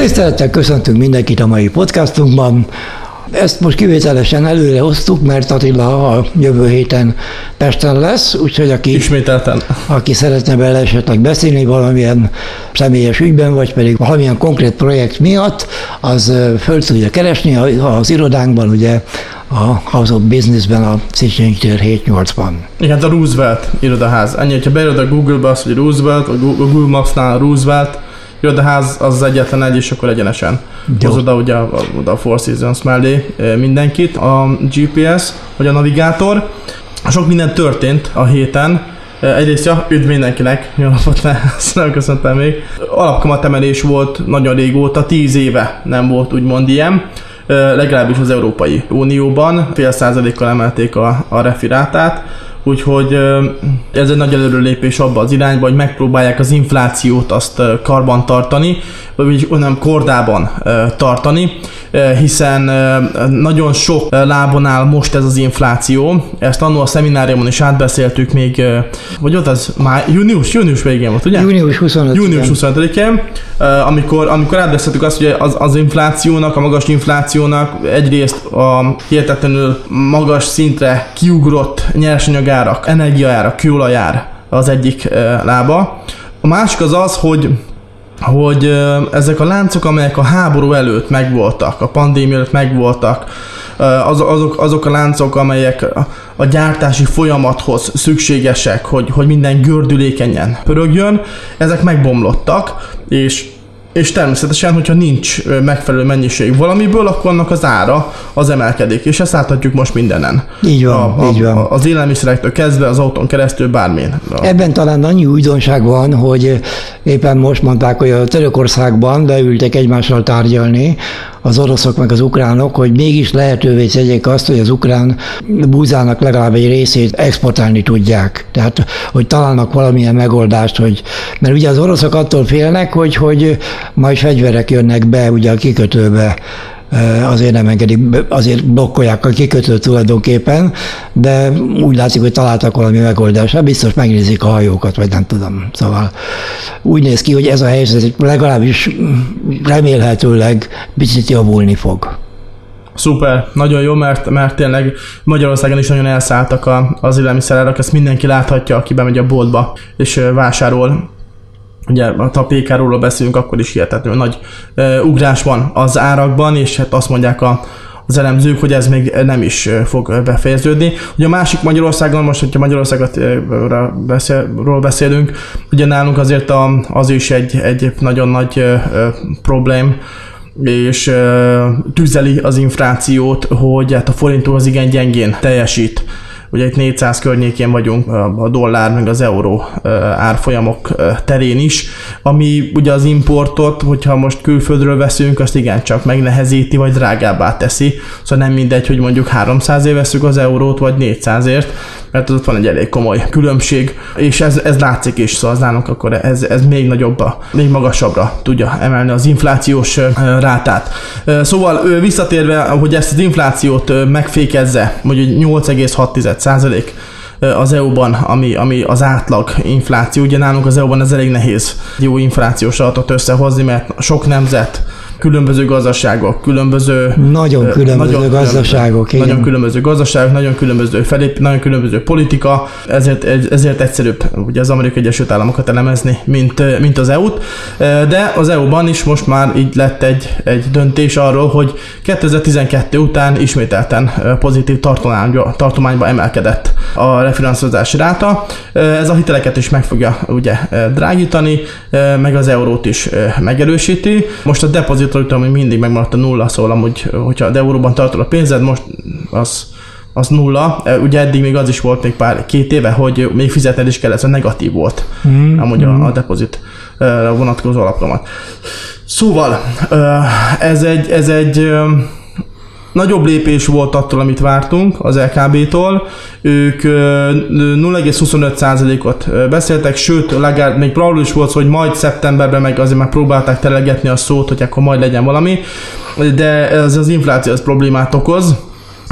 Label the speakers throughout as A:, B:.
A: Tisztelettel köszöntünk mindenkit a mai podcastunkban. Ezt most kivételesen előre hoztuk, mert Attila a jövő héten Pesten lesz, úgyhogy aki,
B: Ismételten.
A: aki szeretne bele esetleg beszélni valamilyen személyes ügyben, vagy pedig valamilyen konkrét projekt miatt, az föl tudja keresni az irodánkban, ugye a House of Businessben, a Széchenyi tér 7-8-ban.
B: Igen, hát a Roosevelt irodaház. Ennyi, hogyha beírod a Google-be azt, hogy Roosevelt, a Google Maps-nál Roosevelt, irodaház az az egyetlen egy, és akkor egyenesen. Hoz oda ugye a, oda a Four Seasons mellé mindenkit, a GPS, vagy a navigátor. Sok minden történt a héten, Egyrészt, ja, üdv mindenkinek, jó napot le, ezt nem köszöntem még. Alapkamatemelés volt nagyon régóta, 10 éve nem volt úgymond ilyen. Legalábbis az Európai Unióban. Fél százalékkal emelték a, a refirátát, úgyhogy ez egy nagy előrelépés abba az irányba, hogy megpróbálják az inflációt azt karban tartani, vagy nem kordában tartani, hiszen nagyon sok lábon áll most ez az infláció. Ezt annól a szemináriumon is átbeszéltük még, vagy ott az már június, június végén volt, ugye?
A: Június 25
B: Június 25-én, amikor, amikor átbeszéltük azt, hogy az, az inflációnak, a magas inflációnak egyrészt a hihetetlenül magas szintre kiugrott nyersanyagárak, energiaárak, kőolajár az egyik lába. A másik az az, hogy hogy ezek a láncok, amelyek a háború előtt megvoltak, a pandémia előtt megvoltak, az, azok, azok a láncok, amelyek a gyártási folyamathoz szükségesek, hogy, hogy minden gördülékenyen pörögjön, ezek megbomlottak, és és természetesen, hogyha nincs megfelelő mennyiség valamiből, akkor annak az ára az emelkedik, és ezt láthatjuk most mindenen.
A: Így van,
B: a,
A: így van.
B: A, az élelmiszerektől kezdve az autón keresztül bármilyen.
A: Ebben talán annyi újdonság van, hogy éppen most mondták, hogy a Törökországban leültek egymással tárgyalni az oroszok meg az ukránok, hogy mégis lehetővé tegyék azt, hogy az ukrán búzának legalább egy részét exportálni tudják. Tehát, hogy találnak valamilyen megoldást, hogy, mert ugye az oroszok attól félnek, hogy, hogy majd fegyverek jönnek be ugye a kikötőbe azért nem engedik, azért blokkolják a kikötőt tulajdonképpen, de úgy látszik, hogy találtak valami megoldást. Biztos megnézik a hajókat, vagy nem tudom. Szóval úgy néz ki, hogy ez a helyzet legalábbis remélhetőleg picit javulni fog.
B: Szuper, nagyon jó, mert, mert tényleg Magyarországon is nagyon elszálltak a, az élelmiszerárak, ezt mindenki láthatja, aki bemegy a boltba és vásárol ugye a tapékáról beszélünk, akkor is hihetetlenül nagy uh, ugrás van az árakban, és hát azt mondják a, az elemzők, hogy ez még nem is fog befejeződni. Ugye a másik Magyarországon, most, hogyha Magyarországról beszélünk, ugye nálunk azért a, az is egy, egy nagyon nagy problém, és tüzeli az inflációt, hogy hát a forintó az igen gyengén teljesít Ugye itt 400 környékén vagyunk a dollár meg az euró árfolyamok terén is, ami ugye az importot, hogyha most külföldről veszünk, azt igencsak megnehezíti, vagy drágábbá teszi. Szóval nem mindegy, hogy mondjuk 300 év veszük az eurót, vagy 400ért, mert ott van egy elég komoly különbség, és ez, ez látszik is, szóval az nálunk akkor ez, ez még nagyobbra, még magasabbra tudja emelni az inflációs rátát. Szóval visszatérve, hogy ezt az inflációt megfékezze, mondjuk 8,6% az EU-ban, ami, ami az átlag infláció. Ugye nálunk az EU-ban ez elég nehéz jó inflációs adatot összehozni, mert sok nemzet különböző gazdaságok, különböző...
A: Nagyon különböző nagyon gazdaságok,
B: különböző, Nagyon különböző gazdaságok, nagyon különböző felép, nagyon különböző politika, ezért, ezért egyszerűbb ugye az Amerikai Egyesült Államokat elemezni, mint, mint az EU-t, de az EU-ban is most már így lett egy, egy döntés arról, hogy 2012 után ismételten pozitív tartományba, tartományba emelkedett a refinanszírozási ráta. Ez a hiteleket is meg fogja ugye drágítani, meg az eurót is megerősíti. Most a depozit tudom, hogy mindig megmaradt a nulla, szóval amúgy, hogyha a euróban tartod a pénzed, most az, az nulla. Ugye eddig még az is volt még pár két éve, hogy még fizetned is kell, ez a negatív volt. Mm. Amúgy mm. a, a depozit vonatkozó alapkamat. Szóval ez egy, ez egy nagyobb lépés volt attól, amit vártunk az LKB-tól. Ők 0,25%-ot beszéltek, sőt, legalább még arról is volt hogy majd szeptemberben meg azért már próbálták telegetni a szót, hogy akkor majd legyen valami, de ez az infláció az problémát okoz.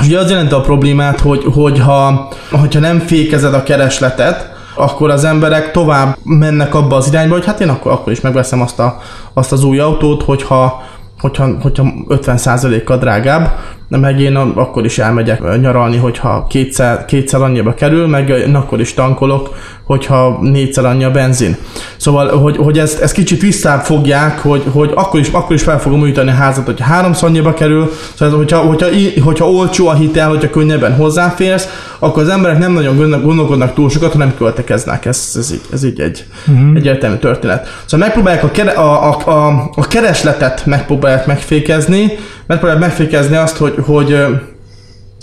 B: És ugye az jelenti a problémát, hogy, hogyha, hogyha nem fékezed a keresletet, akkor az emberek tovább mennek abba az irányba, hogy hát én akkor, akkor is megveszem azt, a, azt az új autót, hogyha hogyha, hogyha 50%-kal drágább, meg én akkor is elmegyek nyaralni, hogyha kétszer, kétszer annyiba kerül, meg akkor is tankolok, hogyha négyszer annyi a benzin. Szóval, hogy, hogy ezt, ezt kicsit visszafogják, hogy, hogy akkor, is, akkor is fel fogom újítani a házat, hogyha háromszor annyiba kerül, szóval, hogyha, hogyha, hogyha olcsó a hitel, hogyha könnyebben hozzáférsz, akkor az emberek nem nagyon gondolkodnak túl sokat, hanem költekeznek. Ez, ez, így, ez így egy uh-huh. egyértelmű történet. Szóval megpróbálják a, kere, a, a, a, a keresletet megpróbálják megfékezni, megpróbálják megfékezni azt, hogy, hogy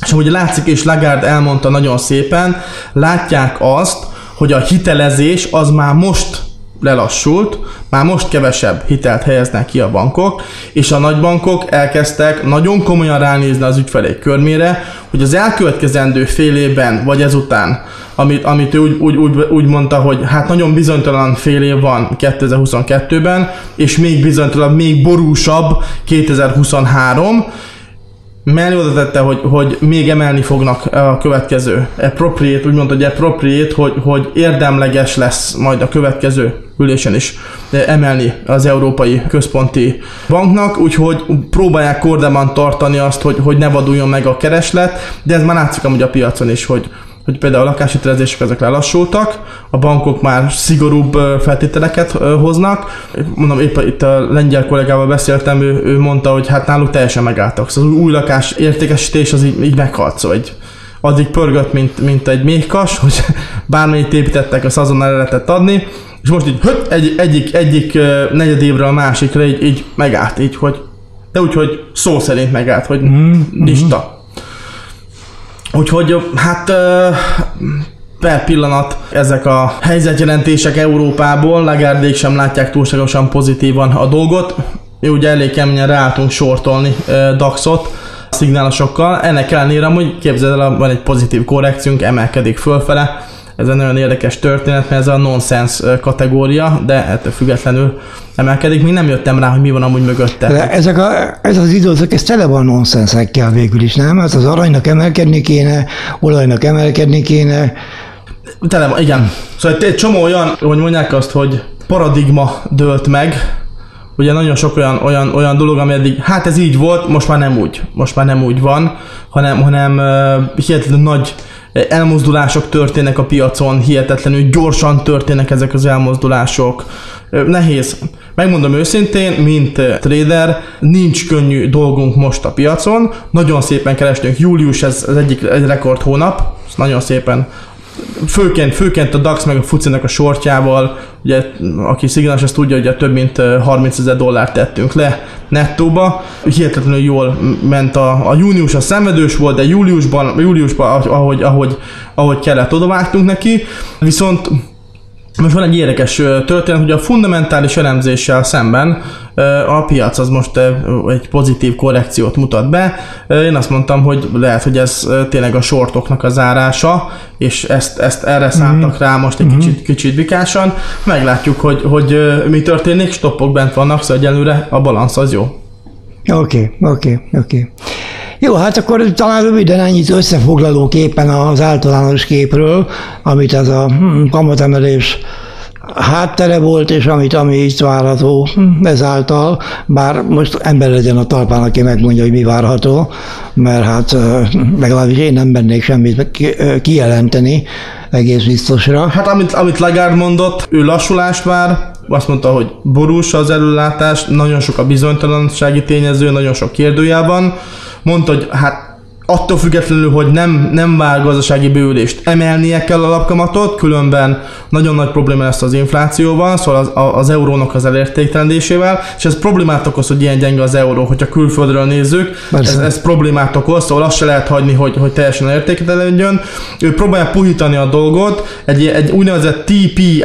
B: és ahogy látszik, és Lagarde elmondta nagyon szépen, látják azt, hogy a hitelezés az már most lelassult, már most kevesebb hitelt helyeznek ki a bankok, és a nagybankok elkezdtek nagyon komolyan ránézni az ügyfelék körmére, hogy az elkövetkezendő fél évben, vagy ezután, amit, amit ő úgy, úgy, úgy, úgy mondta, hogy hát nagyon bizonytalan fél év van 2022-ben, és még bizonytalan, még borúsabb 2023, mellé oda tette, hogy, hogy még emelni fognak a következő? Appropriate, úgy mondta, hogy appropriate, hogy, hogy érdemleges lesz majd a következő ülésen is emelni az Európai Központi Banknak, úgyhogy próbálják kordában tartani azt, hogy, hogy ne vaduljon meg a kereslet, de ez már látszik amúgy a piacon is, hogy, hogy például a lakáshitelezések ezek lelassultak, a bankok már szigorúbb feltételeket hoznak. Mondom, épp itt a lengyel kollégával beszéltem, ő, ő mondta, hogy hát náluk teljesen megálltak. Szóval az új lakás értékesítés az így, így meghalt, szóval egy, addig pörgött, mint, mint egy méhkas, hogy bármennyit építettek, azt azonnal el lehetett adni, és most így höt, egy, egyik, egyik negyed évre a másikra így, így megállt, így, hogy de úgy, hogy szó szerint megállt, hogy mm-hmm. lista. Úgyhogy hát per pillanat ezek a helyzetjelentések Európából, Lagardék sem látják túlságosan pozitívan a dolgot. Mi ugye elég keményen ráálltunk sortolni DAX-ot szignálosokkal. Ennek ellenére, hogy képzeld el, van egy pozitív korrekciónk, emelkedik fölfele. Ez egy nagyon érdekes történet, mert ez a nonsense kategória, de ettől függetlenül emelkedik. Még nem jöttem rá, hogy mi van amúgy mögötte.
A: De ezek a, ez az időszak, ez tele van nonsenszekkel végül is, nem? Hát az aranynak emelkedni kéne, olajnak emelkedni kéne.
B: Tele van, igen. Szóval egy csomó olyan, hogy mondják azt, hogy paradigma dőlt meg, ugye nagyon sok olyan, olyan, olyan dolog, ami eddig, hát ez így volt, most már nem úgy. Most már nem úgy van, hanem, hanem uh, hihetetlen nagy elmozdulások történnek a piacon, hihetetlenül gyorsan történnek ezek az elmozdulások. Nehéz. Megmondom őszintén, mint trader, nincs könnyű dolgunk most a piacon. Nagyon szépen kerestünk. Július ez az egyik egy rekord hónap. Nagyon szépen főként, főként a DAX meg a FUCI-nek a sortjával, ugye, aki szignális, azt tudja, hogy több mint 30 ezer dollárt tettünk le nettóba. Hihetetlenül jól ment a, a június, a szenvedős volt, de júliusban, júliusban ahogy, ahogy, ahogy kellett, odavágtunk neki. Viszont most van egy érdekes történet, hogy a fundamentális elemzéssel szemben a piac az most egy pozitív korrekciót mutat be. Én azt mondtam, hogy lehet, hogy ez tényleg a sortoknak a zárása, és ezt, ezt erre szálltak mm. rá most egy mm. kicsit, kicsit bikásan. Meglátjuk, hogy, hogy mi történik, stoppok bent vannak, szóval egyelőre a balansz az jó.
A: Oké, okay, oké, okay, oké. Okay. Jó, hát akkor talán röviden ennyit összefoglalóképpen az általános képről, amit ez a kamatemelés háttere volt, és amit, ami itt várható ezáltal, bár most ember legyen a talpán, aki megmondja, hogy mi várható, mert hát legalábbis én nem bennék semmit kijelenteni egész biztosra.
B: Hát amit, amit Lagarde mondott, ő lassulást vár, azt mondta, hogy borús az előlátás, nagyon sok a bizonytalansági tényező, nagyon sok kérdőjel van. Mondta, hogy hát attól függetlenül, hogy nem, nem vár gazdasági bővülést, emelnie kell a lapkamatot, különben nagyon nagy probléma lesz az inflációval, szóval az, az eurónak az elértéktelendésével, és ez problémát okoz, hogy ilyen gyenge az euró, hogyha külföldről nézzük, ez, ez, problémát okoz, szóval azt se lehet hagyni, hogy, hogy teljesen elértéktelenedjön. Ő próbálja puhítani a dolgot, egy, egy úgynevezett TPI,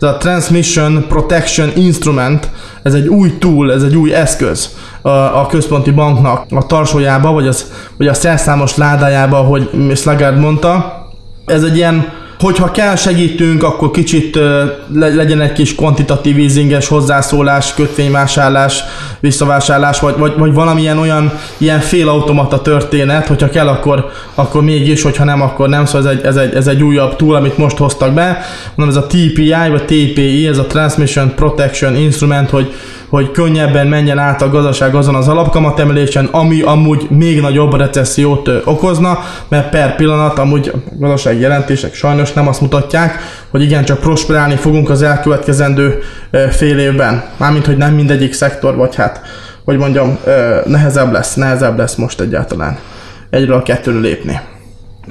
B: ez a Transmission Protection Instrument, ez egy új tool, ez egy új eszköz a, a központi banknak a tarsójába, vagy, az, vagy a szerszámos ládájába, hogy Slagard mondta. Ez egy ilyen hogyha kell segítünk, akkor kicsit legyen egy kis kvantitatív easinges hozzászólás, kötvényvásárlás, visszavásárlás, vagy, vagy, vagy valamilyen olyan ilyen félautomata történet, hogyha kell, akkor, akkor mégis, hogyha nem, akkor nem, szóval ez egy, ez egy, ez egy újabb túl, amit most hoztak be, mondom, ez a TPI, vagy TPI, ez a Transmission Protection Instrument, hogy hogy könnyebben menjen át a gazdaság azon az alapkamatemelésen, ami amúgy még nagyobb recessziót okozna, mert per pillanat amúgy a gazdasági jelentések sajnos nem azt mutatják, hogy igen, csak prosperálni fogunk az elkövetkezendő fél évben. Mármint, hogy nem mindegyik szektor, vagy hát, hogy mondjam, nehezebb lesz, nehezebb lesz most egyáltalán egyről a kettőről lépni.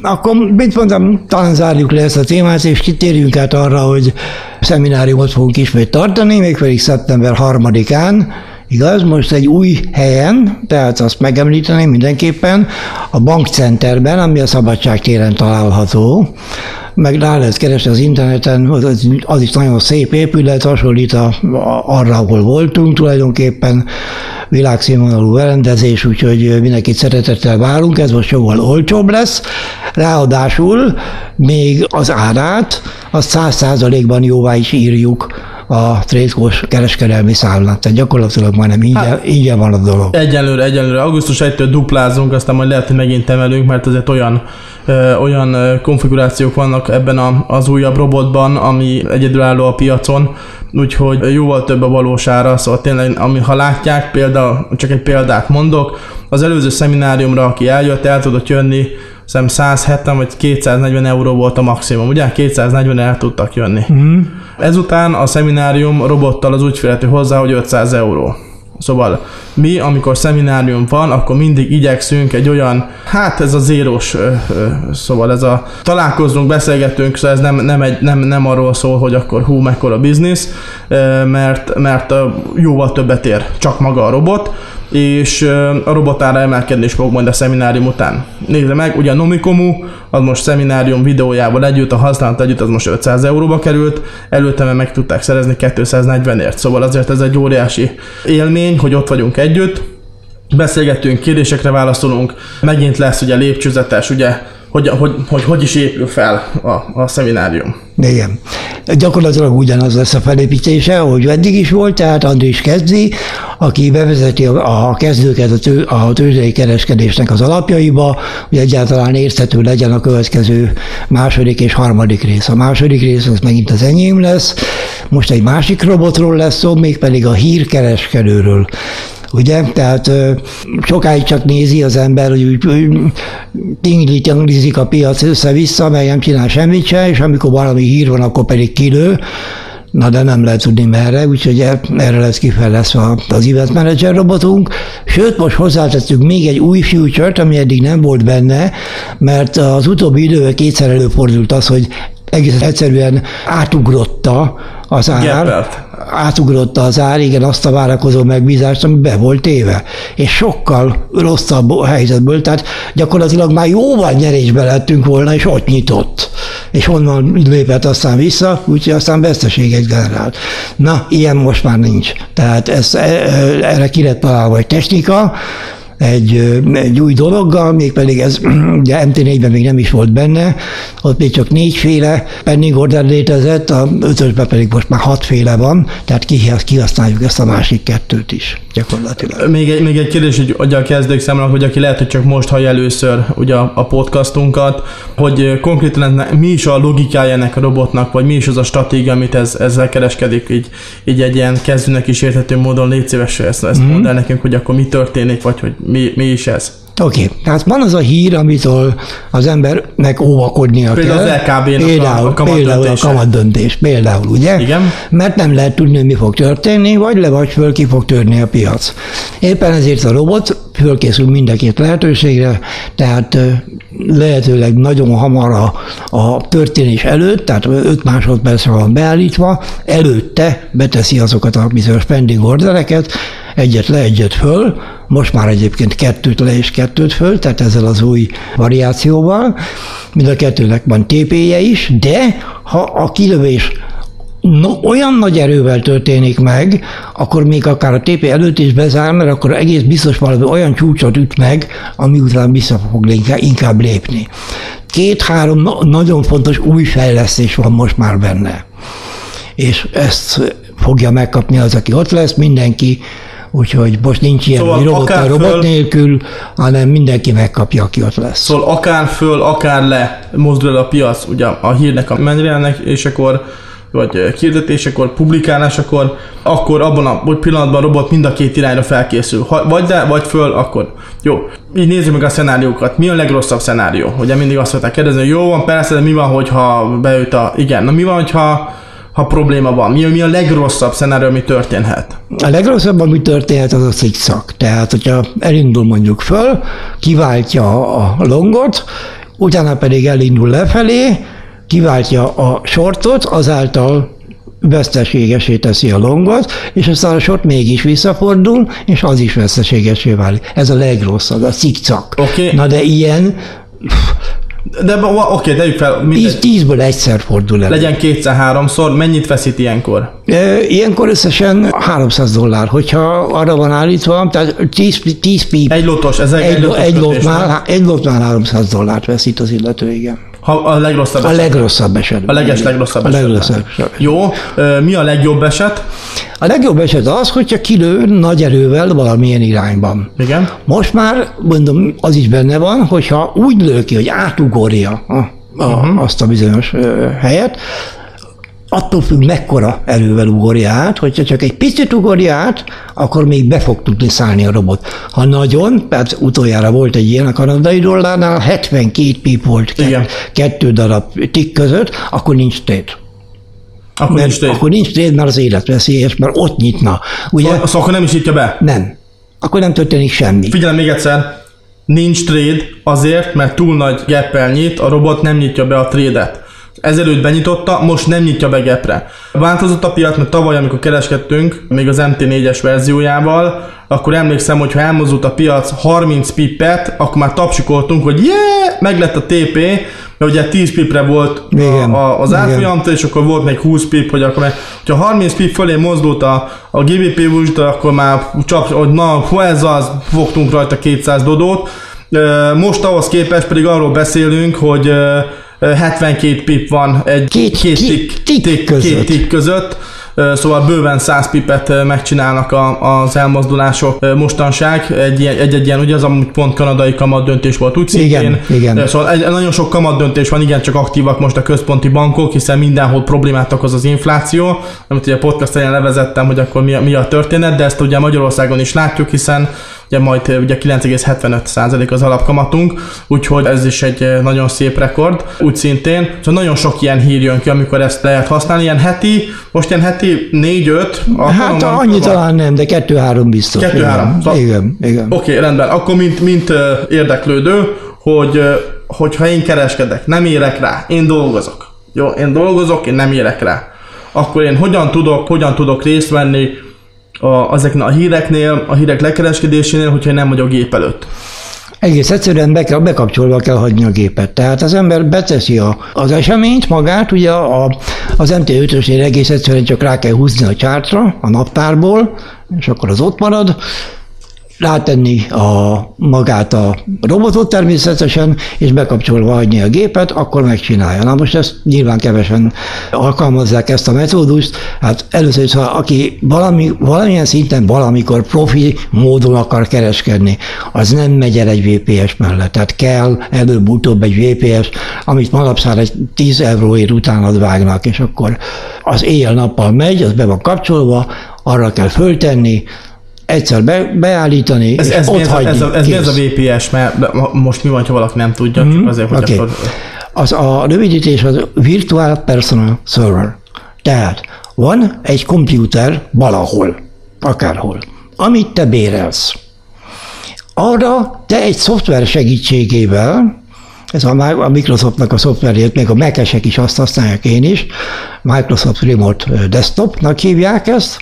A: Akkor mit mondtam, talán zárjuk le ezt a témát, és kitérjünk át arra, hogy szemináriumot fogunk ismét tartani, mégpedig szeptember 3-án, Igaz, most egy új helyen, tehát azt megemlíteném mindenképpen, a Bankcenterben, ami a Szabadság téren található, meg rá lehet keresni az interneten, az, az is nagyon szép épület, hasonlít a, a, arra, ahol voltunk tulajdonképpen, világszínvonalú berendezés, úgyhogy mindenkit szeretettel várunk, ez most jóval olcsóbb lesz. Ráadásul még az árát, azt száz százalékban jóvá is írjuk a trétkós kereskedelmi számlát. Tehát gyakorlatilag majdnem ingyen, hát, ingyen van a dolog.
B: Egyelőre, egyelőre. Augusztus 1-től duplázunk, aztán majd lehet, hogy megint emelünk, mert azért olyan ö, olyan konfigurációk vannak ebben a, az újabb robotban, ami egyedülálló a piacon, úgyhogy jóval több a valós ára, szóval tényleg, ami, ha látják, példa, csak egy példát mondok, az előző szemináriumra, aki eljött, el tudott jönni, hiszem 170 vagy 240 euró volt a maximum, ugye? 240 el tudtak jönni. Mm. Ezután a szeminárium robottal az úgy férhető hozzá, hogy 500 euró. Szóval mi, amikor szeminárium van, akkor mindig igyekszünk egy olyan, hát ez a zéros, szóval ez a találkozunk, beszélgetünk, szóval ez nem, nem, egy, nem, nem arról szól, hogy akkor hú, mekkora biznisz, mert, mert jóval többet ér csak maga a robot, és a robotára emelkedni is fog majd a szeminárium után. Nézze meg, ugye a Nomikomu, az most szeminárium videójával együtt, a használat együtt az most 500 euróba került, előtte meg tudták szerezni 240-ért, szóval azért ez egy óriási élmény, hogy ott vagyunk együtt, beszélgetünk, kérdésekre válaszolunk, megint lesz ugye lépcsőzetes, ugye hogy, hogy, hogy, hogy is épül fel a, a szeminárium.
A: Igen. Gyakorlatilag ugyanaz lesz a felépítése, ahogy eddig is volt, tehát Andris kezdi, aki bevezeti a, a kezdőket a, tő, a tőzsdei kereskedésnek az alapjaiba, hogy egyáltalán érthető legyen a következő második és harmadik rész. A második rész az megint az enyém lesz, most egy másik robotról lesz szó, mégpedig a hírkereskedőről. Ugye? Tehát sokáig csak nézi az ember, hogy úgy tingli tinglizik a piac össze-vissza, meg nem csinál semmit se, és amikor valami hír van, akkor pedig kilő. Na de nem lehet tudni merre, úgyhogy e, erre lesz kifejlesztve az event manager robotunk. Sőt, most hozzátettük még egy új future-t, ami eddig nem volt benne, mert az utóbbi időben kétszer előfordult az, hogy egész egyszerűen átugrotta az ár. Átugrotta az ár, igen, azt a várakozó megbízást, ami be volt éve. És sokkal rosszabb helyzetből, tehát gyakorlatilag már jóval nyerésbe lettünk volna, és ott nyitott. És onnan lépett aztán vissza, úgyhogy aztán veszteséget generált. Na, ilyen most már nincs. Tehát ez, e, e, erre ki lett találva egy technika, egy, egy új dologgal, mégpedig ez ugye MT4-ben még nem is volt benne, ott még csak négyféle pending order létezett, a ötösben pedig most már hatféle van, tehát kihasználjuk ezt a másik kettőt is gyakorlatilag.
B: Még egy, még egy kérdés, hogy adja a kezdők számára, hogy aki lehet, hogy csak most hallja először ugye a, a podcastunkat, hogy konkrétan mi is a logikája ennek a robotnak, vagy mi is az a stratégia, amit ez, ezzel kereskedik, így, így egy ilyen kezdőnek is érthető módon légy szíves, ezt, ezt mm-hmm. mondd el nekünk, hogy akkor mi történik, vagy hogy mi, mi is ez?
A: Oké, okay. tehát van az a hír, amitől az embernek óvakodnia
B: például kell. Például az LKB-nak
A: például, a kamat például a kamat döntés, például, ugye?
B: Igen.
A: Mert nem lehet tudni, mi fog történni, vagy le vagy föl ki fog törni a piac. Éppen ezért a robot fölkészül mind a két lehetőségre, tehát lehetőleg nagyon hamar a, a történés előtt, tehát 5 másodpercre van beállítva, előtte beteszi azokat a bizonyos pending ordereket, egyet le, egyet föl, most már egyébként kettőt le és kettőt föl, tehát ezzel az új variációval, mind a kettőnek van TP-je is, de ha a kilövés no, olyan nagy erővel történik meg, akkor még akár a TP előtt is bezár, mert akkor egész biztos valami olyan csúcsot üt meg, ami után vissza fog inkább lépni. Két-három nagyon fontos új fejlesztés van most már benne. És ezt fogja megkapni az, aki ott lesz, mindenki Úgyhogy most nincs ilyen,
B: Szóval
A: hogy robot,
B: akár
A: robot
B: föl-
A: nélkül, hanem mindenki megkapja, aki ott lesz.
B: Szóval akár föl, akár le mozdul el a piac, ugye a hírnek a menjelennek, és akkor vagy hirdetésekor, publikálásakor, akkor abban a pillanatban a robot mind a két irányra felkészül. Ha, vagy le, vagy föl, akkor jó. Így nézzük meg a szenáriókat. Mi a legrosszabb szenárió? Ugye mindig azt szokták kérdezni, hogy jó van, persze, de mi van, hogyha beüt a... Igen, na mi van, hogyha ha probléma van? Mi, mi a legrosszabb szenárió, ami történhet?
A: A legrosszabb, ami történhet, az a cikkszak. Tehát, hogyha elindul mondjuk föl, kiváltja a longot, utána pedig elindul lefelé, kiváltja a sortot, azáltal veszteségesé teszi a longot, és aztán a sort mégis visszafordul, és az is veszteségesé válik. Ez a legrosszabb, a cikcak.
B: Oké.
A: Na de ilyen
B: De oké, tegyük fel,
A: tíz, tízből egyszer fordul el.
B: Legyen kétszer-háromszor, mennyit veszít ilyenkor?
A: E, Ilyenkor összesen 300 dollár, hogyha arra van állítva, tehát 10, 10 pip,
B: Egy lotos, ez egy,
A: egy,
B: lotos
A: egy, lotnál, egy lotnál 300 dollárt veszít az illető, igen.
B: Ha a legrosszabb
A: A
B: eset.
A: legrosszabb esetben.
B: A leges legrosszabb
A: A
B: esetben.
A: legrosszabb esetben.
B: Jó, mi a legjobb eset?
A: A legjobb eset az, hogyha kilő nagy erővel valamilyen irányban.
B: Igen.
A: Most már, mondom, az is benne van, hogyha úgy lő ki, hogy átugorja a, a, uh-huh. azt a bizonyos helyet, attól függ, mekkora erővel ugorja át, hogyha csak egy picit ugorja át, akkor még be fog tudni szállni a robot. Ha nagyon, tehát utoljára volt egy ilyen a kanadai dollárnál, 72 pip volt kett, kettő darab tik között, akkor nincs tét.
B: Akkor
A: Mert
B: nincs tét.
A: akkor nincs tét, mert az életveszélyes, mert ott nyitna. Ugye?
B: Szóval akkor nem is nyitja be.
A: Nem. Akkor nem történik semmi.
B: Figyelj még egyszer, nincs trade azért, mert túl nagy geppel nyit, a robot nem nyitja be a trade-et. Ezelőtt benyitotta, most nem nyitja be gepre. Változott a piac, mert tavaly, amikor kereskedtünk, még az MT4-es verziójával, akkor emlékszem, hogy ha elmozdult a piac 30 pippet, akkor már tapsikoltunk, hogy yeah, meg lett a TP, mert ugye 10 pipre volt
A: Igen,
B: a, az
A: igen.
B: árfolyam, és akkor volt még 20 pip, hogy akkor meg, ha 30 pip fölé mozdult a, a GBP boost, akkor már csap, hogy na, ez az, fogtunk rajta 200 dodót. Most ahhoz képest pedig arról beszélünk, hogy 72 pip van egy
A: Két
B: két
A: tik-
B: tik,
A: tik között.
B: Két tik között. Szóval bőven 100 pipet megcsinálnak a, az elmozdulások mostanság. Egy, ilyen- egy-egy ilyen, ugye az amúgy pont kanadai kamat döntés volt úgy szintén.
A: Igen, igen.
B: Ö, Szóval egy, nagyon sok kamat döntés van, igen, csak aktívak most a központi bankok, hiszen mindenhol problémát okoz az infláció, amit ugye a podcast levezettem, hogy akkor mi a, mi a történet, de ezt ugye Magyarországon is látjuk, hiszen ugye majd ugye 9,75% az alapkamatunk, úgyhogy ez is egy nagyon szép rekord, úgy szintén. Szóval nagyon sok ilyen hír jön ki, amikor ezt lehet használni, ilyen heti, most ilyen heti 4-5
A: Hát annyi talán nem, de kettő-három biztos.
B: Kettő-három.
A: Igen,
B: Szóval-
A: igen. igen.
B: Oké, okay, rendben. Akkor mint, mint érdeklődő, hogy hogyha én kereskedek, nem érek rá, én dolgozok. Jó, én dolgozok, én nem érek rá. Akkor én hogyan tudok, hogyan tudok részt venni a, ezeknél a híreknél, a hírek lekereskedésénél, hogyha nem vagyok gép előtt.
A: Egész egyszerűen be kell, bekapcsolva kell hagyni a gépet. Tehát az ember beteszi a, az eseményt magát, ugye a, az MT5-ösnél egész egyszerűen csak rá kell húzni a csártra, a naptárból, és akkor az ott marad, rátenni a, magát a robotot természetesen, és bekapcsolva hagyni a gépet, akkor megcsinálja. Na most ezt nyilván kevesen alkalmazzák ezt a metódust. Hát először is, ha aki valami, valamilyen szinten valamikor profi módon akar kereskedni, az nem megy el egy VPS mellett. Tehát kell előbb-utóbb egy VPS, amit manapszár egy 10 euróért utánad vágnak, és akkor az éjjel-nappal megy, az be van kapcsolva, arra kell föltenni, egyszer be, beállítani,
B: Ez,
A: és
B: ez, mi
A: ott
B: ez,
A: hagyni.
B: ez, a, ez ez a. VPS, mert most mi van, ha valaki nem tudja,
A: Mhm.
B: csak azért, hogy
A: Oké.
B: akkor...
A: Az a rövidítés az Virtual Personal Server. Tehát van egy komputer valahol, akárhol, amit te bérelsz. Arra te egy szoftver segítségével, ez a, a Microsoftnak a szoftverjét, még a Mac-esek is azt használják én is, Microsoft Remote Desktopnak hívják ezt,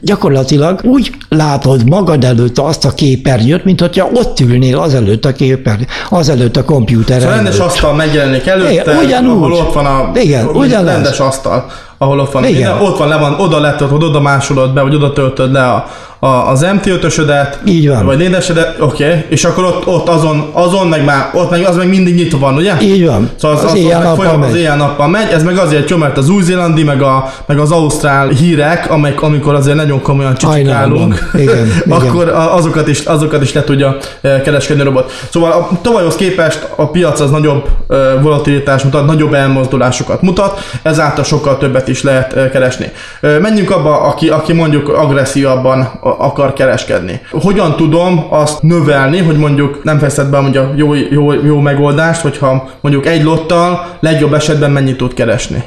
A: gyakorlatilag úgy látod magad előtt azt a képernyőt, mint hogyha ott ülnél azelőtt a képernyő, azelőtt a komputer
B: Szóval rendes asztal megjelenik előtte,
A: Igen, ugyanúgy.
B: ahol ott van a
A: Igen, ugyanaz.
B: rendes asztal, ahol ott van,
A: Igen.
B: minden, ott van, le van, oda letöltöd, oda másolod be, vagy oda töltöd le a, a, az MT5-ösödet,
A: Így van.
B: vagy lédesedet, oké, okay, és akkor ott, ott azon, azon meg már, ott meg az meg mindig nyitva van, ugye?
A: Így van.
B: Szóval az,
A: Az
B: az,
A: éjjel-nappal
B: folyam, az
A: megy.
B: éjjel-nappal megy, ez meg azért jó, mert az új-zélandi, meg, a, meg az ausztrál hírek, amelyek, amikor azért nagyon komolyan csicsikálunk,
A: Igen, igen.
B: akkor a- azokat is, azokat is le tudja eh, kereskedni a robot. Szóval a tavalyhoz képest a piac az nagyobb eh, volatilitás mutat, nagyobb elmozdulásokat mutat, ezáltal sokkal többet is lehet eh, keresni. Menjünk abba, aki, aki mondjuk agresszívabban akar kereskedni. Hogyan tudom azt növelni, hogy mondjuk nem fejezted be mondjuk jó, jó, jó megoldást, hogyha mondjuk egy lottal legjobb esetben mennyit tud keresni?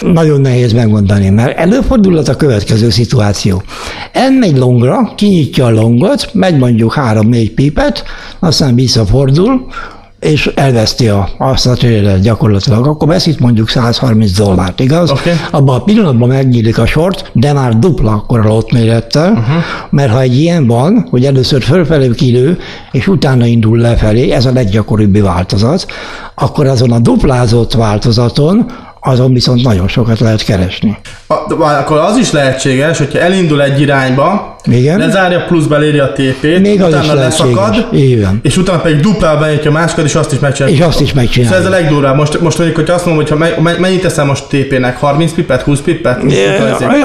A: Nagyon nehéz megmondani, mert előfordulhat a következő szituáció. Elmegy longra, kinyitja a longot, megy mondjuk három-négy pipet, aztán visszafordul, és elveszti a, azt a trélet gyakorlatilag. Akkor veszít mondjuk 130 dollárt, igaz?
B: Oké.
A: Abban a pillanatban megnyílik a sort, de már dupla akkor a lottmérettel, uh-huh. mert ha egy ilyen van, hogy először fölfelé kilő, és utána indul lefelé, ez a leggyakoribb változat, akkor azon a duplázott változaton azon viszont nagyon sokat lehet keresni.
B: A, akkor az is lehetséges, hogyha elindul egy irányba,
A: Igen.
B: lezárja, plusz beléri a TP-t,
A: Még az is
B: utána leszakad,
A: van.
B: és utána pedig duplával benyitja a másikat, és azt is megcsinálja.
A: És azt is megcsinálja.
B: Szóval ez a legdurvább. Most, most mondjuk, hogyha azt mondom, hogy ha me- me- mennyit teszel most TP-nek? 30 pipet, 20 pipet?
A: É,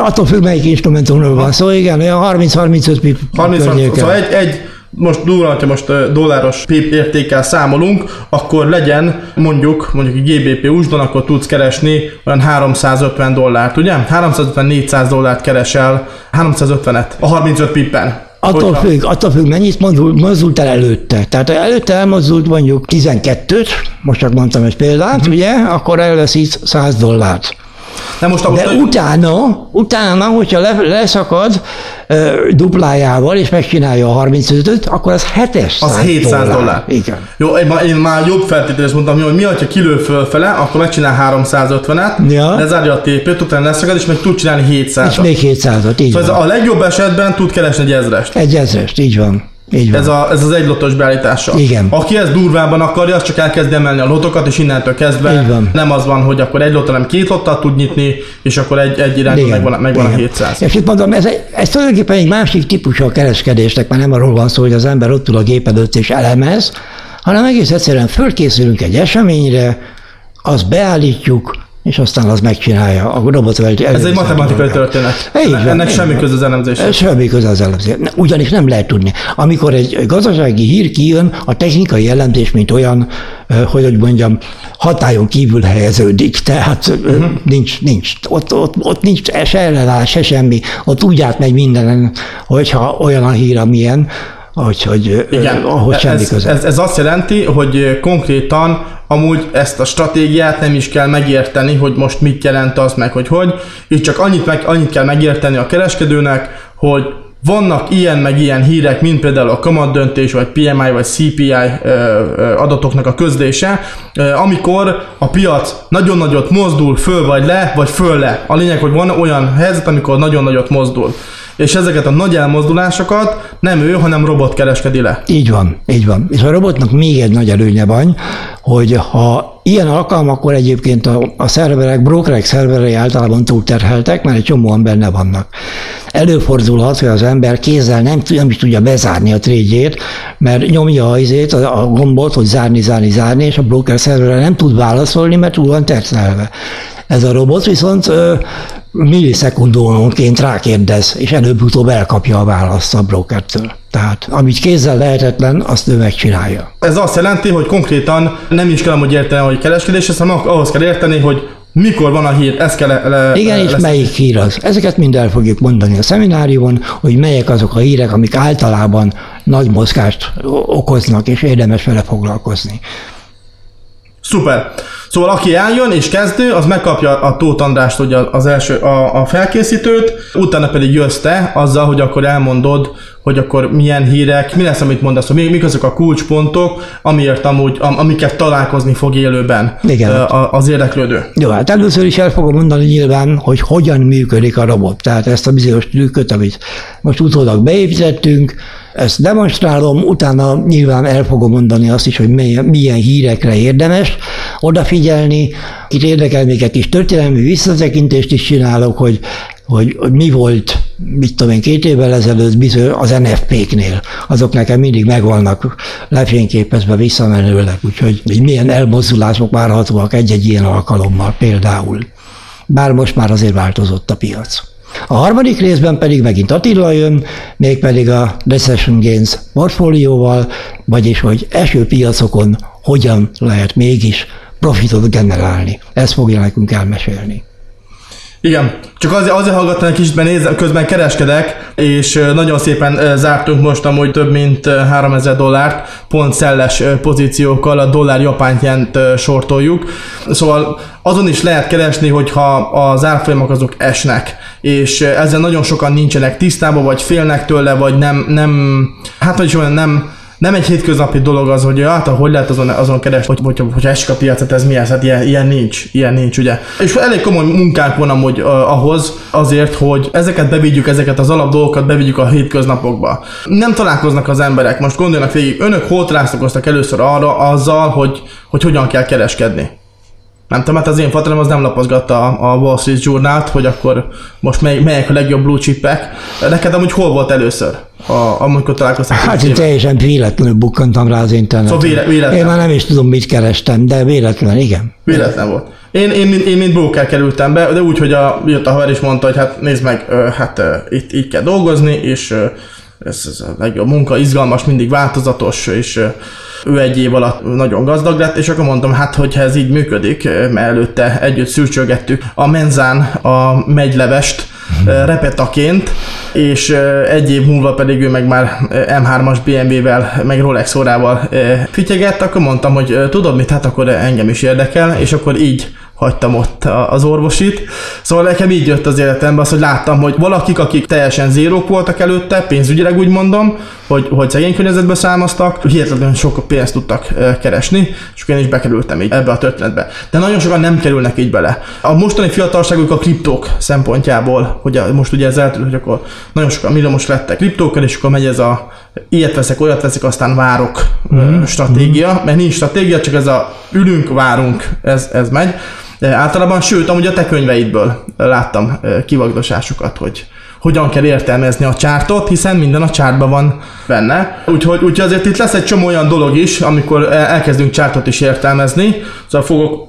A: Attól függ, melyik instrumentumról van szó, igen, olyan 30-35 pip
B: 30
A: környéken.
B: szóval egy, egy most durva, ha most dolláros PIP értékkel számolunk, akkor legyen mondjuk, mondjuk egy GBP úsdon, akkor tudsz keresni olyan 350 dollárt, ugye? 350-400 dollárt keresel, 350-et a 35 pippen.
A: Attól
B: Hogyha-
A: függ, attól függ, mennyit mozdult, mozdult el előtte. Tehát ha előtte elmozdult mondjuk 12-t, most csak mondtam egy példát, uh-huh. ugye, akkor elveszít 100 dollárt.
B: De most most
A: De utána, utána, hogyha le, leszakad ö, duplájával, és megcsinálja a 35-öt, akkor az 700
B: az 700 dollár.
A: Igen.
B: Jó, én már, én már jobb feltételést mondtam, hogy mi, ha kilő fölfele, akkor megcsinál 350-et,
A: Ja.
B: lezárja a TP-t, utána leszakad, és meg tud csinálni 700
A: És még 700-at, így
B: Szóval ez
A: van.
B: a legjobb esetben tud keresni egy ezrest.
A: Egy ezrest, így van. Így van.
B: Ez, a, ez az egy lotos beállítása.
A: Igen.
B: Aki ezt durvában akarja, az csak elkezd emelni a lotokat, és innentől kezdve
A: Így van.
B: nem az van, hogy akkor egy lottal, hanem két lottal tud nyitni, és akkor egy, egy irányban megvan, megvan a
A: igen.
B: 700.
A: És itt mondom, ez, ez tulajdonképpen egy másik típusú a kereskedésnek, mert nem arról van szó, hogy az ember ott ül a gép előtt és elemez, hanem egész egyszerűen fölkészülünk egy eseményre, azt beállítjuk, és aztán az megcsinálja. A robot
B: Ez egy matematikai történet.
A: Így van,
B: Ennek semmi köze az elemzéshez.
A: Semmi köze az elemzés. Ugyanis nem lehet tudni. Amikor egy gazdasági hír kijön, a technikai elemzés, mint olyan, hogy hogy mondjam, hatályon kívül helyeződik. Tehát uh-huh. nincs, nincs. Ott, ott, ott nincs se ellenállás, se semmi. Ott úgy átmegy mindenen, hogyha olyan a hír, amilyen, hogy, hogy
B: Igen,
A: ahhoz semmi
B: ez,
A: köze.
B: ez, ez azt jelenti, hogy konkrétan amúgy ezt a stratégiát nem is kell megérteni, hogy most mit jelent az, meg hogy hogy, és csak annyit, meg, annyit kell megérteni a kereskedőnek, hogy vannak ilyen meg ilyen hírek, mint például a kamatdöntés, vagy PMI, vagy CPI adatoknak a közlése, amikor a piac nagyon nagyot mozdul föl vagy le, vagy föl le. A lényeg, hogy van olyan helyzet, amikor nagyon nagyot mozdul. És ezeket a nagy elmozdulásokat nem ő, hanem robot kereskedi le.
A: Így van, így van. És a robotnak még egy nagy előnye van, hogy ha ilyen alkalmakkor egyébként a, a szerverek, brokerek szerverei általában túlterheltek, mert egy csomóan benne vannak. Előfordulhat, hogy az ember kézzel nem, nem is tudja bezárni a trédjét, mert nyomja a, izét, a, a gombot, hogy zárni, zárni, zárni, és a broker szerverre nem tud válaszolni, mert túl van tercelve. Ez a robot viszont ö, millisekundumonként rákérdez, és előbb-utóbb elkapja a választ a brokertől. Tehát amit kézzel lehetetlen, azt ő megcsinálja.
B: Ez azt jelenti, hogy konkrétan nem is kell amúgy érteni, hogy kereskedés, hanem ahhoz kell érteni, hogy mikor van a hír, ezt kell le, le,
A: Igen, és
B: lesz-
A: melyik hír az? Ezeket mind el fogjuk mondani a szemináriumon, hogy melyek azok a hírek, amik általában nagy mozgást okoznak, és érdemes vele foglalkozni.
B: Szuper. Szóval aki eljön és kezdő, az megkapja a Tóth Andrást ugye az első, a, a felkészítőt, utána pedig jössz te azzal, hogy akkor elmondod, hogy akkor milyen hírek, mi lesz, amit mondasz, hogy mi- mik azok a kulcspontok, amiért amúgy, am, amiket találkozni fog élőben
A: Igen.
B: a- az érdeklődő.
A: Jó, hát először is el fogom mondani nyilván, hogy hogyan működik a robot. Tehát ezt a bizonyos trükköt, amit most utólag beépítettünk, ezt demonstrálom, utána nyilván el fogom mondani azt is, hogy milyen, milyen hírekre érdemes odafigyelni. Itt érdekel még egy kis történelmi visszatekintést is csinálok, hogy, hogy, hogy mi volt mit tudom én, két évvel ezelőtt bizony az NFP-knél. Azok nekem mindig megvannak lefényképezve visszamenőleg, úgyhogy milyen elmozdulások várhatóak egy-egy ilyen alkalommal például. Bár most már azért változott a piac. A harmadik részben pedig megint Attila jön, mégpedig a Recession Gains portfólióval, vagyis hogy eső piacokon hogyan lehet mégis profitot generálni. Ezt fogja nekünk elmesélni.
B: Igen, csak azért, azért hallgattam egy kicsit, mert nézem, közben kereskedek, és nagyon szépen zártunk most amúgy több mint 3000 dollárt, pont szelles pozíciókkal, a dollár japánt jent sortoljuk. Szóval azon is lehet keresni, hogyha az árfolyamok azok esnek, és ezzel nagyon sokan nincsenek tisztában, vagy félnek tőle, vagy nem, nem hát hogy is mondjam, nem, nem egy hétköznapi dolog az, hogy hát hogy lehet azon, azon keresni, hogy, hogy, hogy esik a piacot, ez mi ez? Hát ilyen, ilyen nincs, ilyen nincs, ugye. És elég komoly munkánk van amúgy uh, ahhoz, azért, hogy ezeket bevigyük, ezeket az alap dolgokat bevigyük a hétköznapokba. Nem találkoznak az emberek, most gondoljanak végig, önök hol találkoztak először arra azzal, hogy, hogy hogyan kell kereskedni nem tudom, hát az én fatalom az nem lapozgatta a, Wall Street Journal-t, hogy akkor most mely, melyek a legjobb blue chipek. Neked amúgy hol volt először, a, amikor találkoztál?
A: Hát én teljesen véletlenül bukkantam rá az interneten.
B: Szóval véle, véletlen.
A: Én már nem is tudom, mit kerestem, de véletlen, igen.
B: Véletlen volt. Én, én, én, én mint broker kerültem be, de úgy, hogy a, jött a haver is mondta, hogy hát nézd meg, hát itt így kell dolgozni, és ez, ez a legjobb munka, izgalmas, mindig változatos, és ő egy év alatt nagyon gazdag lett, és akkor mondtam, hát hogyha ez így működik, mert előtte együtt szűrcsögettük a menzán a megylevest, repetaként, és egy év múlva pedig ő meg már M3-as BMW-vel, meg Rolex órával fityegett, akkor mondtam, hogy tudod mit, hát akkor engem is érdekel, és akkor így hagytam ott az orvosit. Szóval nekem így jött az életembe az, hogy láttam, hogy valakik, akik teljesen zérók voltak előtte, pénzügyileg úgy mondom, hogy, hogy szegény környezetből származtak, hihetetlenül sok pénzt tudtak keresni, és én is bekerültem így ebbe a történetbe. De nagyon sokan nem kerülnek így bele. A mostani fiatalságuk a kriptók szempontjából, hogy most ugye ez eltűnt, hogy akkor nagyon sokan milliómos lettek kriptókkal, és akkor megy ez a ilyet veszek, olyat veszek, aztán várok mm-hmm. stratégia, mert nincs stratégia, csak ez a ülünk, várunk, ez, ez megy. Általában, sőt, amúgy a te könyveidből láttam kivagdosásokat, hogy hogyan kell értelmezni a csártot, hiszen minden a csártban van benne. Úgyhogy, úgyhogy azért itt lesz egy csomó olyan dolog is, amikor elkezdünk csártot is értelmezni. Szóval fogok,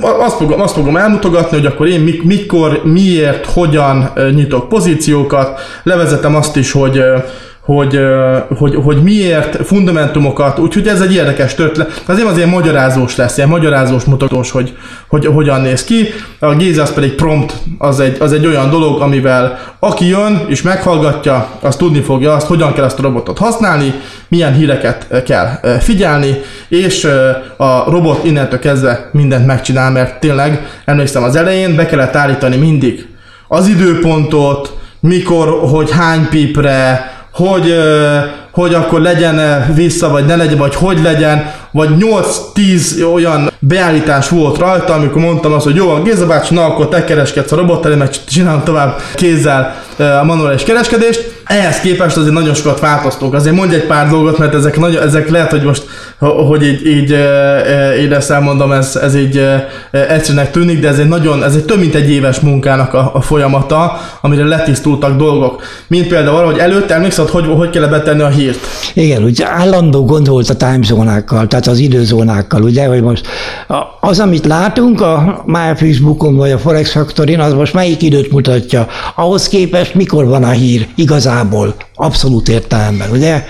B: azt, fogom, azt fogom elmutogatni, hogy akkor én mikor, miért, hogyan nyitok pozíciókat. Levezetem azt is, hogy hogy, hogy, hogy miért, fundamentumokat, úgyhogy ez egy érdekes történet. Azért az ilyen magyarázós lesz, ilyen magyarázós mutatós, hogy, hogy hogyan néz ki. A Géza az pedig prompt, az egy, az egy olyan dolog, amivel aki jön és meghallgatja, az tudni fogja azt, hogyan kell ezt a robotot használni, milyen híreket kell figyelni, és a robot innentől kezdve mindent megcsinál, mert tényleg, emlékszem az elején, be kellett állítani mindig az időpontot, mikor, hogy hány pipre, hogy, hogy akkor legyen vissza, vagy ne legyen, vagy hogy legyen, vagy 8-10 olyan beállítás volt rajta, amikor mondtam azt, hogy jó, a Géza bácsi, na akkor te kereskedsz a robottal, meg csinálom tovább kézzel a manuális kereskedést. Ehhez képest azért nagyon sokat változtunk. Azért mondj egy pár dolgot, mert ezek, nagyon, ezek lehet, hogy most, hogy így, így én ezt elmondom, ez, ez így egyszerűnek tűnik, de ez egy nagyon, ez egy több mint egy éves munkának a, a folyamata, amire letisztultak dolgok. Mint például arra, hogy előtte emlékszel, hogy hogy kell betenni a hírt.
A: Igen, úgy állandó gond volt a timezónákkal, tehát az időzónákkal, ugye, hogy most az, amit látunk a My Facebookon vagy a Forex Factorin, az most melyik időt mutatja. Ahhoz képest mikor van a hír igazából, abszolút értelemben, ugye?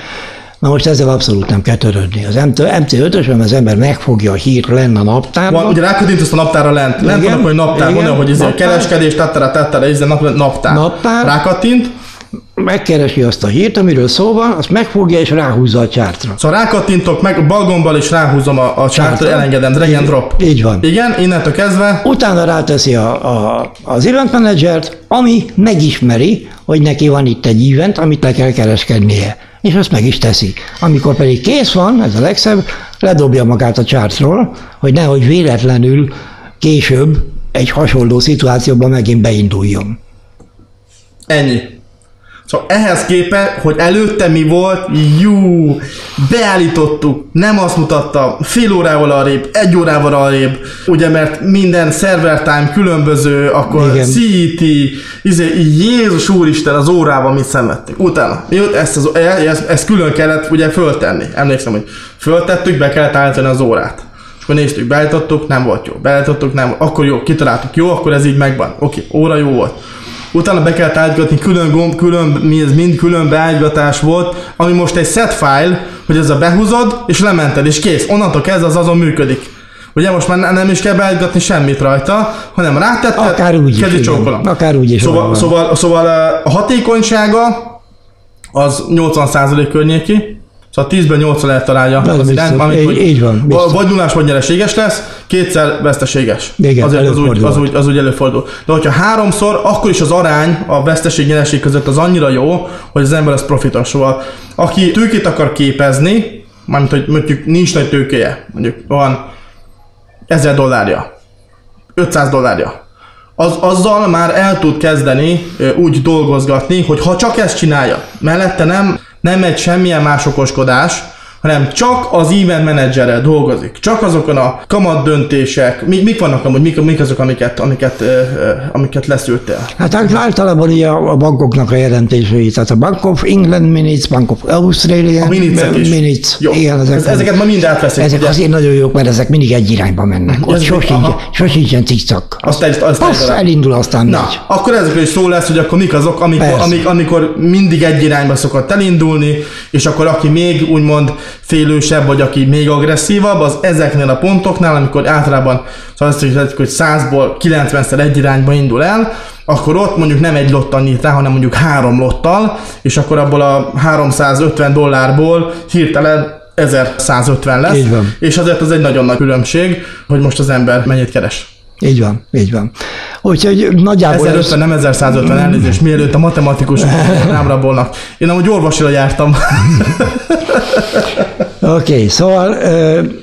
A: Na most ezzel abszolút nem kell törődni. Az MC5-ösön az ember megfogja a hírt lenne a naptárban.
B: Van, ugye rákattintasz a naptára lent. Lent igen, van, hogy naptár, igen, van, hogy ez a kereskedés, tettera, tettera, ez a naptár. naptár. Rákattint,
A: megkeresi azt a hírt, amiről szó van, azt megfogja és ráhúzza a csártra.
B: Szóval rákattintok meg, balgombbal és ráhúzom a, a csártra, elengedem, drag and drop.
A: Így van.
B: Igen, innentől kezdve.
A: Utána ráteszi a, a, az event managert, ami megismeri, hogy neki van itt egy event, amit le kell kereskednie. És azt meg is teszi. Amikor pedig kész van, ez a legszebb, ledobja magát a csártról, hogy nehogy véletlenül később egy hasonló szituációban megint beinduljon.
B: Ennyi. Szóval ehhez képest, hogy előtte mi volt, jú, beállítottuk, nem azt mutatta, fél órával arrébb, egy órával arrébb, ugye mert minden server time különböző, akkor
A: Igen.
B: CET, izé, Jézus úristen az órában mit szenvedtünk. Utána, jött ezt, az, ezt, ezt külön kellett ugye föltenni. Emlékszem, hogy föltettük, be kellett állítani az órát. És akkor néztük, beállítottuk, nem volt jó. Beállítottuk, nem volt. Akkor jó, kitaláltuk, jó, akkor ez így megvan. Oké, óra jó volt. Utána be kellett állítgatni, külön gomb, külön, mi ez mind külön beállítgatás volt, ami most egy set file, hogy ez a behúzod, és lemented, és kész. Onnantól kezdve az azon működik. Ugye most már nem is kell beállítgatni semmit rajta, hanem rátetted,
A: Akár úgy igen.
B: csókolom.
A: Akár úgy is,
B: Szóval, szóval, szóval a hatékonysága az 80% környéki, Szóval 10-ben 8 lehet találja.
A: Ez
B: az irányt, mármint,
A: Így-
B: hogy
A: így van, biztos.
B: Vagy nullás, vagy nyereséges lesz, kétszer veszteséges.
A: Igen,
B: Azért az úgy,
A: előfordul.
B: az, úgy, az úgy előfordul. De hogyha háromszor, akkor is az arány a veszteség nyereség között az annyira jó, hogy az ember az profitos. Szóval aki tőkét akar képezni, mármint, hogy mondjuk nincs nagy tőkéje, mondjuk van 1000 dollárja, 500 dollárja, az, azzal már el tud kezdeni úgy dolgozgatni, hogy ha csak ezt csinálja, mellette nem, nem megy semmilyen más okoskodás, hanem csak az event menedzserrel dolgozik. Csak azokon a kamat döntések, mik, mik vannak amúgy, mik, mik azok, amiket, amiket, amiket leszűrtél?
A: Hát általában ugye a bankoknak a jelentései, tehát a Bank of England Minutes, Bank of Australia
B: A minicek is.
A: Minutes.
B: Jó.
A: Igen, ezek,
B: Ez- ezeket ma mind átveszik,
A: Ezek
B: ugye?
A: azért nagyon jók, mert ezek mindig egy irányba mennek. Ott
B: Ez-
A: sosincs,
B: aha.
A: sosincsen cikcak.
B: Azt azt
A: Passz,
B: talál.
A: elindul, aztán
B: Na,
A: megy.
B: akkor ezekről is szó lesz, hogy akkor mik azok, amikor, amik, amikor mindig egy irányba szokott elindulni, és akkor aki még úgymond félősebb, vagy aki még agresszívabb, az ezeknél a pontoknál, amikor általában szóval azt hiszem, hogy 100-ból 90-szer egy irányba indul el, akkor ott mondjuk nem egy lottal nyit rá, hanem mondjuk három lottal, és akkor abból a 350 dollárból hirtelen 1150 lesz,
A: Így van.
B: és azért az egy nagyon nagy különbség, hogy most az ember mennyit keres.
A: Így van, így van. Úgyhogy nagyjából...
B: 1050, nem 1150 elnézést, mielőtt a matematikusok rám rabolnak. Én amúgy orvosra jártam.
A: Oké, okay, szóval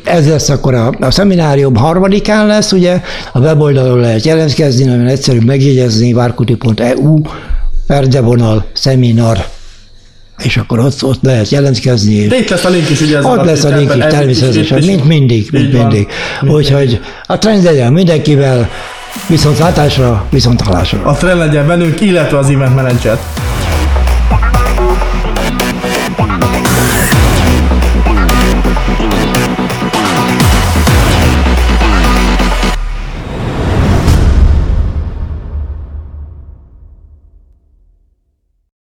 A: ez lesz akkor a, a szeminárium harmadikán lesz, ugye, a weboldalon lehet jelentkezni, nagyon egyszerű megjegyezni, várkuti.eu, perdevonal, szeminar, és akkor ott, ott lehet jelentkezni,
B: De itt lesz a link is, ugye
A: ott lesz a link is természetesen, mint mindig, mint mindig. Úgyhogy a trend legyen mindenkivel, viszont látásra, viszont hallásra.
B: A trend legyen velünk, illetve az event manager.